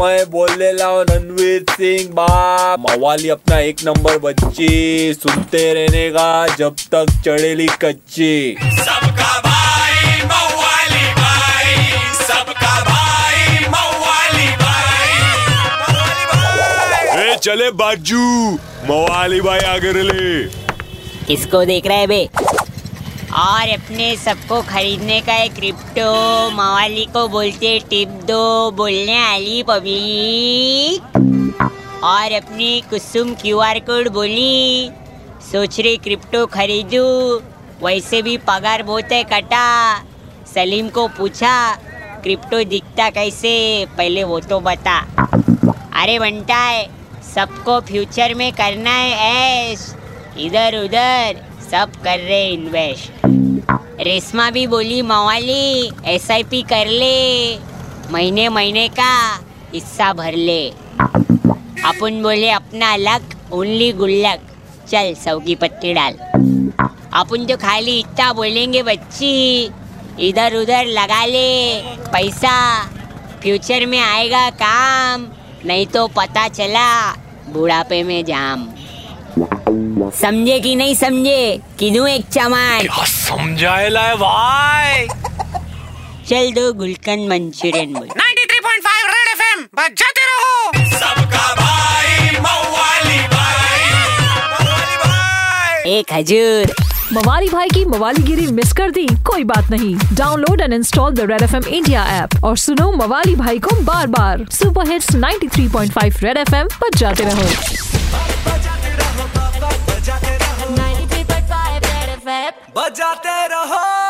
मैं बोलने लाओ रणवीर सिंह बाप। मवाली अपना एक नंबर बच्ची सुनते रहने का जब तक चढ़ेली कच्ची। सबका भाई मवाली भाई। सबका भाई मवाली भाई। ए चले बाजू। मवाली भाई आगे ले किसको देख रहा है बे? और अपने सबको खरीदने का है क्रिप्टो मवाली को बोलते टिप दो बोलने वाली पब्लिक और अपनी कुसुम क्यूआर कोड बोली, सोच रही क्रिप्टो खरीदू। वैसे भी पगार बहुत है, कटा। सलीम को पूछा क्रिप्टो दिखता कैसे? पहले वो तो बता। अरे बनता है, सबको फ्यूचर में करना है, ऐश। इधर उधर सब कर रहे इन्वेस्ट रेशमा भी बोली, मवाली एस आई पी कर ले, महीने महीने का हिस्सा भर ले. अपन बोले, अपना अलग ओनली गुल्लक चल, सौ की पत्ती डाल। अपन तो खाली इतना बोलेंगे, बच्ची इधर उधर लगा ले पैसा फ्यूचर में आएगा काम, नहीं तो पता चला बुढ़ापे में जाम. समझे कि नहीं समझे? किनू एक चमान क्या समझाएला है भाई? चल दो गुलकंद मंचूरियन बोल। 93.5 रेड एफएम बजाते रहो। सबका भाई मवाली भाई। मवाली भाई। एक हजूर। मवाली भाई की मवालीगिरी मिस कर दी कोई बात नहीं। Download and install the red F M India app और सुनो मवाली भाई को बार बार। Super hits 93.5 red F M पर जाते रहो। बजाते रहो।